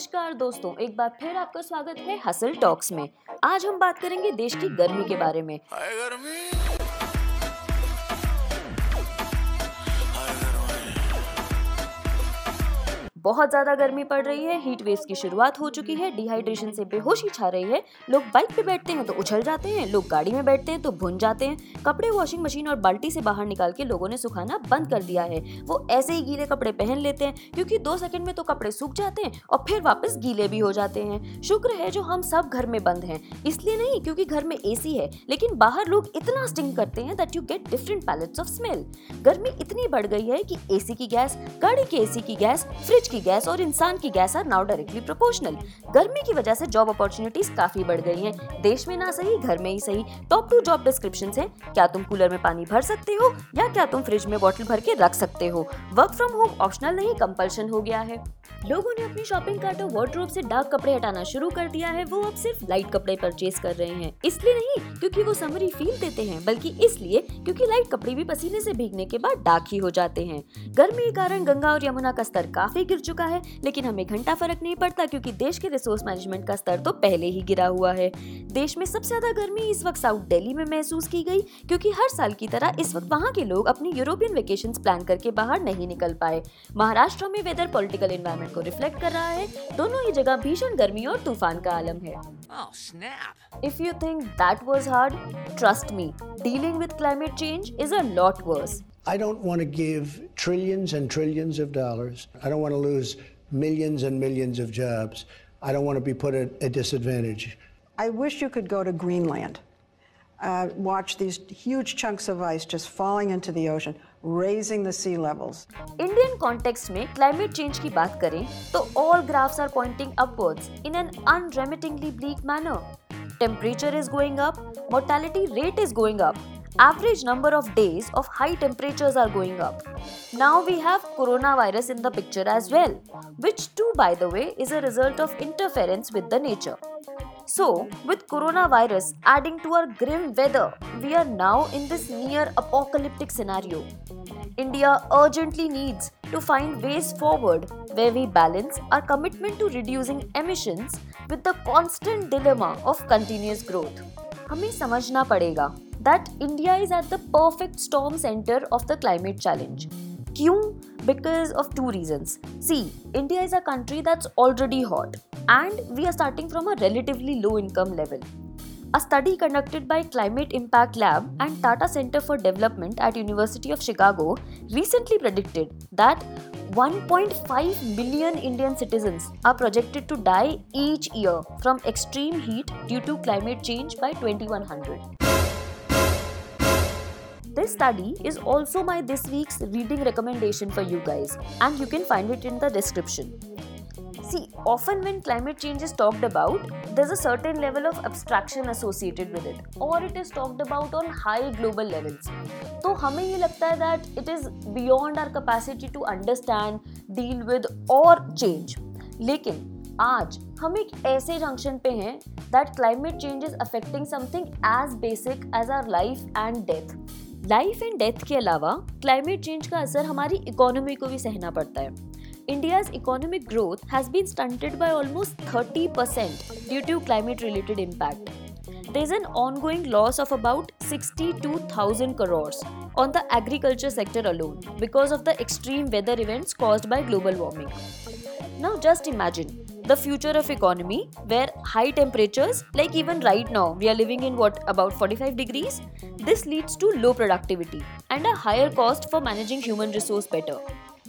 नमस्कार दोस्तों, एक बार फिर आपका स्वागत है हसल टॉक्स में। आज हम बात करेंगे देश की गर्मी के बारे में। गर्मी। बहुत ज़्यादा गर्मी पड़ रही है हीट वेव की शुरुआत हो चुकी है डिहाइड्रेशन से बेहोशी छा रही है। लोग बाइक पे बैठते हैं तो उछल जाते हैं, लोग गाड़ी में बैठते हैं तो भुन जाते हैं। कपड़े वॉशिंग मशीन और बाल्टी से बाहर निकाल के लोगों ने सुखाना बंद कर दिया है। वो ऐसे ही गीले कपड़े पहन लेते हैं, क्योंकि दो सेकंड में तो कपड़े सूख जाते हैं और फिर वापस गीले भी हो जाते हैं। शुक्र है जो हम सब घर में बंद हैं। इसलिए नहीं, क्योंकि घर में एसी है, लेकिन बाहर लोग इतना स्टिंग करते हैं that you get different palettes of smell गर्मी इतनी बढ़ गई है कि एसी की गैस गाड़ी के एसी की गैस फ्रिज की गैस और इंसान की gas are now directly proportional गर्मी की वजह से जॉब अपॉर्चुनिटीज़ काफ़ी बढ़ गई हैं। देश में ना सही, घर में ही सही। टॉप टू जॉब डिस्क्रिप्शन है। क्या तुम कूलर में पानी भर सकते हो या क्या तुम फ्रिज में बॉटल भर के रख सकते हो? वर्क फ्रॉम होम ऑप्शनल नहीं कंपल्शन हो गया है। लोगों ने अपनी शॉपिंग कार्ट और वार्डरोब से डार्क कपड़े हटाना शुरू कर दिया है। वो अब सिर्फ़ लाइट कपड़े परचेज कर रहे हैं। इसलिए नहीं, क्योंकि वो समरी फील देते हैं, बल्कि इसलिए क्योंकि लाइट कपड़े भी पसीने से भीगने के बाद डार्क ही हो जाते हैं। गर्मी के कारण गंगा और यमुना का स्तर काफ़ी गिर चुका है, लेकिन हमें घंटा फ़र्क नहीं पड़ता, क्योंकि देश के रिसोर्स मैनेजमेंट का स्तर तो पहले ही गिरा हुआ है। देश में सबसे ज़्यादा गर्मी इस वक्त साउथ दिल्ली में महसूस की गई, क्योंकि हर साल की तरह इस वक्त वहाँ के लोग अपनी यूरोपियन वेकेशन प्लान करके बाहर नहीं निकल पाए। महाराष्ट्र में वेदर पोलिटिकल पॉलिटिकल एनवायरमेंट को रिफ्लेक्ट कर रहा है दोनों ही जगह भीषण गर्मी और तूफान का आलम है Oh snap! If you think that was hard, trust me, dealing with climate change is a lot worse. I don't want to give trillions and trillions of dollars. I don't want to lose millions and millions of jobs. I don't want to be put at a disadvantage. I wish you could go to Greenland. Uh, watch these huge chunks of ice just falling into the ocean, raising the sea levels. Indian context में climate change की बात करें तो all graphs are pointing upwards in an unremittingly bleak manner temperature is going up mortality rate is going up average number of days of high temperatures are going up. Now we have coronavirus in the picture as well, which too by the way is a result of interference with the nature. So, with coronavirus adding to our grim weather, we are now in this near apocalyptic scenario. India urgently needs to find ways forward where we balance our commitment to reducing emissions with the constant dilemma of continuous growth. हमें समझना पड़ेगा that India is at the perfect storm center of the climate challenge. क्यों? Because of two reasons. See, India is a country that's already hot and we are starting from a relatively low income level. A study conducted by Climate Impact Lab and Tata Center for Development at University of Chicago recently predicted that 1.5 million Indian citizens are projected to die each year from extreme heat due to climate change by 2100. This study is also my this week's reading recommendation for you guys, and you can find it in the description. See, often when climate change is talked about, there's a certain level of abstraction associated with it, or it is talked about on high global levels. तो हमें ये लगता है that it is beyond our capacity to understand, deal with or change. लेकिन आज हम एक ऐसे जंक्शन पे हैं that climate change is affecting something as basic as our life and death. Life and death के अलावा क्लाइमेट चेंज का असर हमारी इकोनॉमी को भी सहना पड़ता है India's economic growth has been stunted by almost 30% due to climate related impact. There's an ongoing loss of about 62,000 crores on the agriculture sector alone because of the extreme weather events caused by global warming. Now just imagine the future of economy where high temperatures like even right now we are living in what about 45 degrees this leads to low productivity and a higher cost for managing human resource better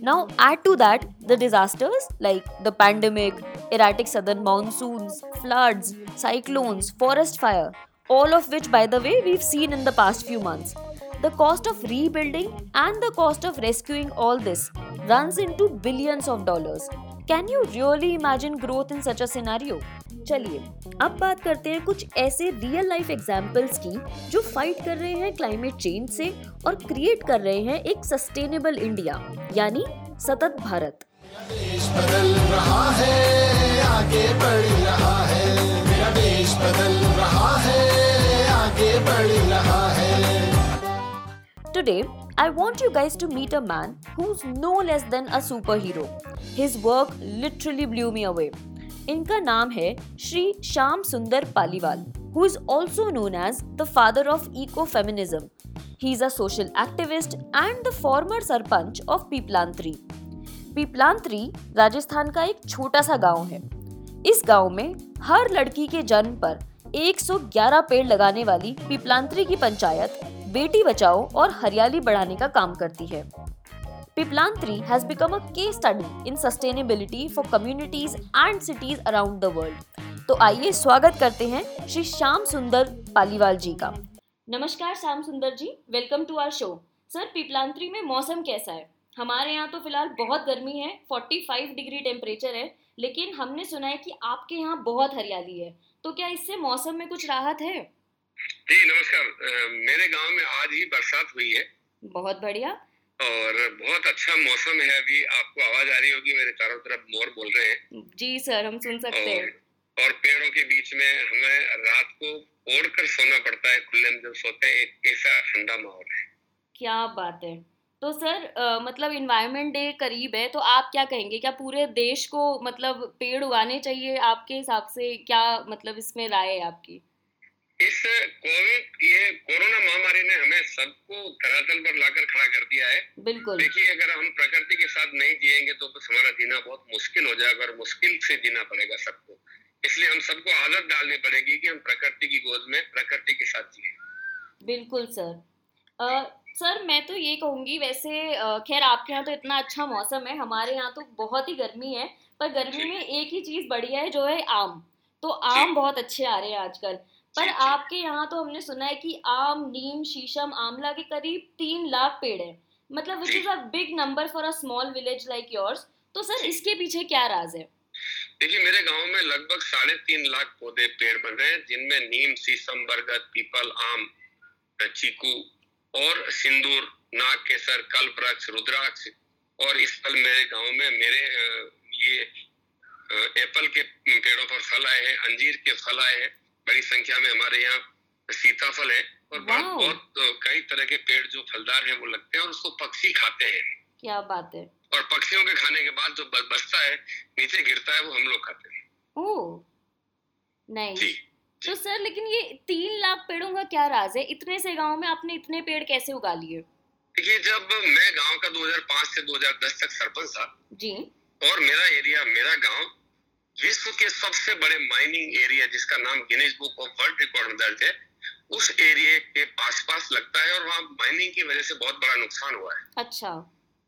now, add to that the disasters like the pandemic, erratic southern monsoons, floods, cyclones, forest fire, all of which, by the way, we've seen in the past few months. The cost of rebuilding and the cost of rescuing all this runs into billions of dollars. Can you really imagine growth in such a scenario? चलिए अब बात करते हैं कुछ ऐसे real life examples की जो fight कर रहे हैं क्लाइमेट चेंज से और क्रिएट कर रहे हैं एक सस्टेनेबल इंडिया यानी सतत भारत देश बदल रहा है आगे बढ़ रहा है मेरा देश बदल रहा है आगे बढ़ रहा है Today, I want you guys to meet a man who's no less than a superhero. His work literally blew me away. इनका नाम है Shri Shyam Sundar Paliwal who is also known as the father of ecofeminism he is a social activist and the former sarpanch of Piplantri Piplantri Rajasthan का एक छोटा सा गाँव है। इस गाँव में हर लड़की के जन्म पर 111 पेड़ लगाने वाली पीपलांत्री की पंचायत बेटी बचाओ और हरियाली बढ़ाने का काम करती है। Piplantri has become a case study in sustainability for communities and cities around the world. तो आइए स्वागत करते हैं श्री श्याम सुंदर पालीवाल जी का। नमस्कार Shyam Sundar ji welcome to our show sir Piplantri में मौसम कैसा है? हमारे यहाँ तो फ़िलहाल बहुत गर्मी है 45 डिग्री टेम्परेचर है लेकिन हमने सुना है कि आपके यहाँ बहुत हरियाली है। तो क्या इससे मौसम में कुछ राहत है? जी नमस्कार। मेरे गाँव में आज ही बरसात हुई है। बहुत बढ़िया। और बहुत अच्छा मौसम है अभी। आपको आवाज़ आ रही होगी मेरे चारों तरफ़ मोर बोल रहे हैं। जी सर हम सुन सकते हैं। और, और पेड़ों के बीच में हमें रात को ओढ़ कर सोना पड़ता है खुले में जब सोते हैं एक ऐसा ठंडा माहौल है। क्या बात है। तो सर आ, मतलब इन्वायरमेंट डे करीब है तो आप क्या कहेंगे? क्या पूरे देश को मतलब पेड़ उगाने चाहिए? आपके हिसाब से क्या मतलब इसमें राय है आपकी? इस कोविड ये कोरोना महामारी ने हमें सबको धरातल पर लाकर खड़ा कर दिया है। बिल्कुल। देखिए अगर हम प्रकृति के साथ नहीं जिएँगे तो बस हमारा जीना बहुत मुश्किल हो जाएगा और मुश्किल से जीना पड़ेगा सबको। इसलिए हम सबको आदत डालनी पड़ेगी कि हम प्रकृति की गोद में प्रकृति के साथ जिए। बिल्कुल सर। आ, सर मैं तो ये कहूँगी वैसे खैर आपके यहाँ तो इतना अच्छा मौसम है। हमारे यहाँ तो बहुत ही गर्मी है पर गर्मी में एक ही चीज़ बढ़िया है जो है आम। तो आम बहुत अच्छे आ रहे हैं आजकल। पर आपके यहाँ तो हमने सुना है कि आम नीम शीशम आमला के करीब तीन लाख पेड़ है। मतलब which is a big number for a small village like yours तो सर इसके पीछे क्या राज है? देखिए मेरे गाँव में लगभग साढ़े तीन लाख पौधे पेड़ बन रहे हैं जिनमें नीम शीशम बरगद पीपल आम चीकू और सिंदूर नाग केसर कल्पवृक्ष रुद्राक्ष और इस फल मेरे गाँव में मेरे ये एप्पल के पेड़ों पर फल आए हैं अंजीर के फल आए हैं। बड़ी संख्या में हमारे यहाँ सीताफल है और बहुत कई तरह के पेड़ जो फलदार है वो लगते हैं और उसको पक्षी खाते हैं। क्या बात है। और पक्षियों के खाने के बाद जो बचता है नीचे गिरता है वो हम लोग खाते हैं। ओह नहीं तो सर लेकिन ये तीन लाख पेड़ों का क्या राज है? इतने से गाँव में आपने इतने पेड़ कैसे उगा लिए देखिए जब मैं गाँव का 2005 से 2010 तक सरपंच था जी। और मेरा एरिया मेरा गाँव विश्व के सबसे बड़े माइनिंग एरिया जिसका नाम Guinness book of world record में दर्ज है उस एरिया के पास पास लगता है और वहाँ माइनिंग की वजह से बहुत बड़ा नुकसान हुआ है। अच्छा।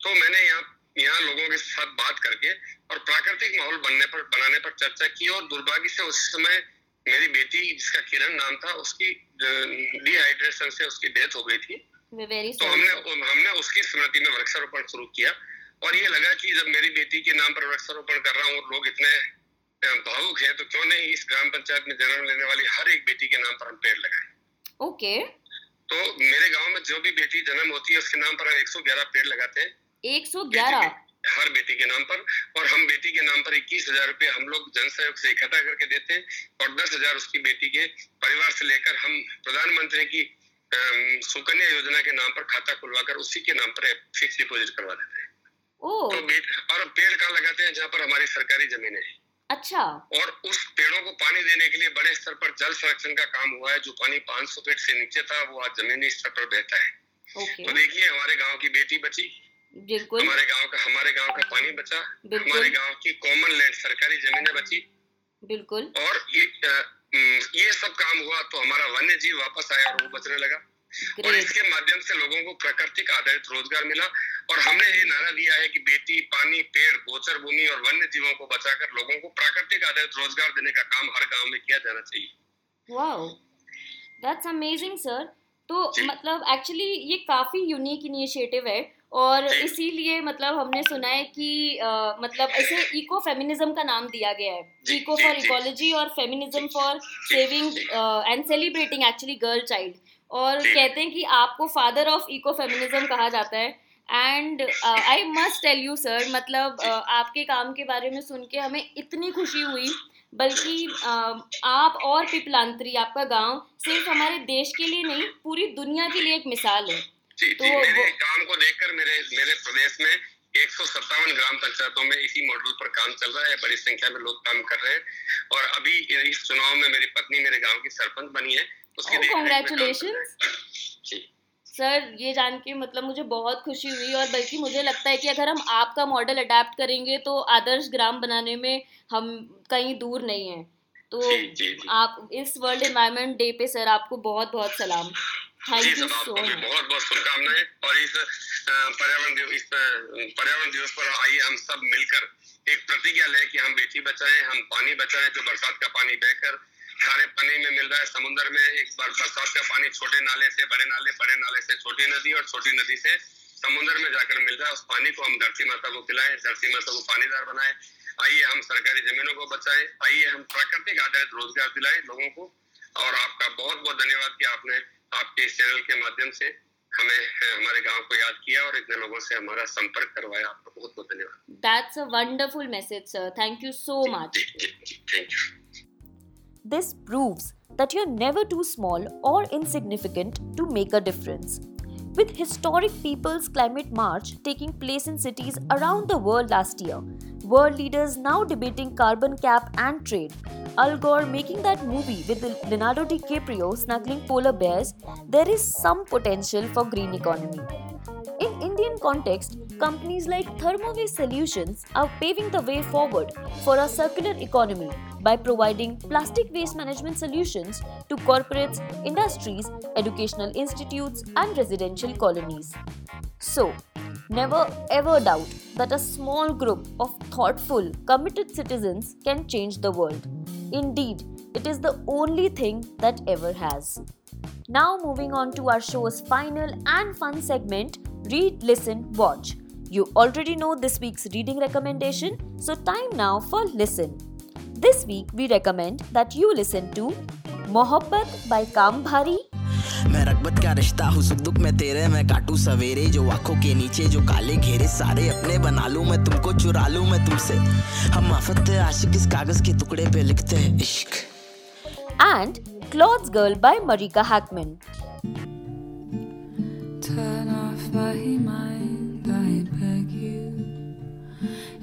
तो मैंने यहाँ यहाँ लोगों के साथ बात करके और प्राकृतिक माहौल बनने पर बनाने पर चर्चा की और दुर्भाग्य से उस समय मेरी बेटी जिसका किरण नाम था उसकी डिहाइड्रेशन से उसकी डेथ हो गई थी। तो हमने हमने उसकी स्मृति में वृक्षारोपण शुरू किया और ये लगा कि जब मेरी बेटी के नाम पर वृक्षारोपण कर रहा हूँ लोग इतने भावुक है तो क्यों नहीं इस ग्राम पंचायत में जन्म लेने वाली हर एक बेटी के नाम पर हम पेड़ लगाए? ओके। तो मेरे गाँव में जो भी बेटी जन्म होती है उसके नाम पर हम 111 पेड़ लगाते हैं। 111 हर बेटी के नाम पर। और हम बेटी के नाम पर इक्कीस हज़ार रूपए हम लोग जन सहयोग से इकट्ठा करके देते हैं और दस हज़ार उसकी बेटी के परिवार से लेकर हम प्रधानमंत्री की सुकन्या योजना के नाम पर खाता खुलवाकर उसी के नाम पर फिक्स डिपोजिट करवा देते हैं। तो और पेड़ का लगाते हैं? जहाँ पर हमारी सरकारी जमीनें हैं। अच्छा। और उस पेड़ों को पानी देने के लिए बड़े स्तर पर जल संरक्षण का काम हुआ है। जो पानी 500 फीट से नीचे था वो आज जमीनी स्तर पर बहता है। okay. तो देखिए हमारे गाँव की बेटी बची। बिल्कुल। हमारे गाँव का हमारे गाँव का पानी बचा। हमारे गाँव की कॉमन लैंड सरकारी जमीनें बची। बिल्कुल। और ये ये सब काम हुआ तो हमारा वन्य जीव वापस आया और वो बचने लगा। और इसके माध्यम से लोगों को प्राकृतिक आधारित रोज़गार मिला और हमने ये नारा दिया है कि बेटी पानी पेड़ गोचर भूमि और वन्य जीवों को बचाकर लोगों को प्राकृतिक आधारित रोज़गार देने का काम हर गाँव में किया जाना चाहिए। वाओ दैट्स अमेजिंग सर तो मतलब एक्चुअली ये काफ़ी यूनिक इनिशिएटिव है और इसीलिए मतलब हमने सुना है कि आ, मतलब ऐसे इको फेमिनिज्म का नाम दिया गया है। इको फॉर इकोलॉजी और feminism for saving and celebrating actually girl child और कहते हैं कि आपको फादर ऑफ़ इको फेमिनिज्म कहा जाता है। And I must tell you sir मतलब uh, आपके काम के बारे में सुन के हमें इतनी खुशी हुई बल्कि uh, आप और पिपलांतरी आपका गाँव सिर्फ़ हमारे देश के लिए नहीं पूरी दुनिया के लिए एक मिसाल है। जी, तो जी, मेरे काम को देखकर मेरे मेरे प्रदेश में एक सौ सत्तावन ग्राम पंचायतों में इसी मॉडल पर काम चल रहा है बड़ी संख्या में लोग काम कर रहे हैं। और अभी इस चुनाव में मेरी पत्नी मेरे गाँव की सरपंच बनी है। जी सर ये जान के मतलब मुझे बहुत खुशी हुई और बल्कि मुझे लगता है कि अगर हम आपका मॉडल अडेप्ट करेंगे तो आदर्श ग्राम बनाने में हम कहीं दूर नहीं हैं। तो जी, जी, जी। आप इस वर्ल्ड एनवायरनमेंट डे पे सर आपको बहुत बहुत सलाम थैंक यू सो मच बहुत बहुत शुभकामनाएँ और इस पर्यावरण दिवस इस पर्यावरण दिवस पर आइए हम सब मिलकर एक प्रतिज्ञा लें कि हम बेटी बचाएँ हम पानी बचाएँ जो बरसात का पानी बहकर खारे पानी में मिल रहा है समुद्र में। एक बार बरसात का पानी छोटे नाले से बड़े नाले बड़े नाले से छोटी नदी और छोटी नदी से समुद्र में जाकर मिल रहा है। उस पानी को हम धरती माता को पिलाएँ धरती माता को पानीदार बनाएँ। आइए हम सरकारी जमीनों को बचाएँ। आइए हम प्राकृतिक आधारित रोज़गार दिलाएँ लोगों को। और आपका बहुत बहुत धन्यवाद कि आपने आपके इस चैनल के माध्यम से हमें हमारे गाँव को याद किया और इतने लोगों से हमारा संपर्क करवाया। आपका बहुत बहुत धन्यवाद that's a wonderful message sir thank you so much thank you This proves that you're never too small or insignificant to make a difference. With historic People's Climate March taking place in cities around the world last year, world leaders now debating carbon cap and trade, Al Gore making that movie with Leonardo DiCaprio snuggling polar bears, there is some potential for green economy. In Indian context, companies like Thermowaste Solutions are paving the way forward for a circular economy by providing plastic waste management solutions to corporates, industries, educational institutes, and residential colonies. So, never ever doubt that a small group of thoughtful, committed citizens can change the world. Indeed, it is the only thing that ever has. Now, moving on to our show's final and fun segment Read, Listen, Watch. You already know this week's reading recommendation, so time now for Listen. This week, we recommend that you listen to Mohabbat by Kam Bhari, मैं रगबत का रिश्ता हूँ सुख दुख में तेरे मैं काटू सवेरे जो आँखों के नीचे जो काले घेरे सारे अपने बना लूँ मैं तुमको चुरा लूँ मैं तुमसे हम आफत है आशिक इस कागज़ के टुकड़े पे लिखते हैं इश्क and Claude's Girl by Marika Hackman. My mind, I beg you.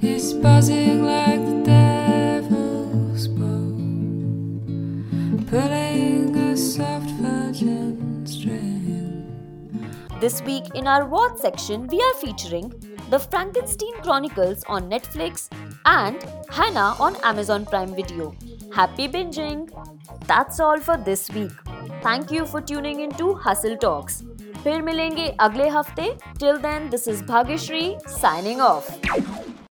It's buzzing like the devil's bow, pulling a soft virgin string. This week in our Watch section, we are featuring The Frankenstein Chronicles on Netflix and Hannah on Amazon Prime Video. Happy binging! That's all for this week. Thank you for tuning into Hustle Talks. फिर मिलेंगे अगले हफ़्ते। Till then this is Bhagyashree signing off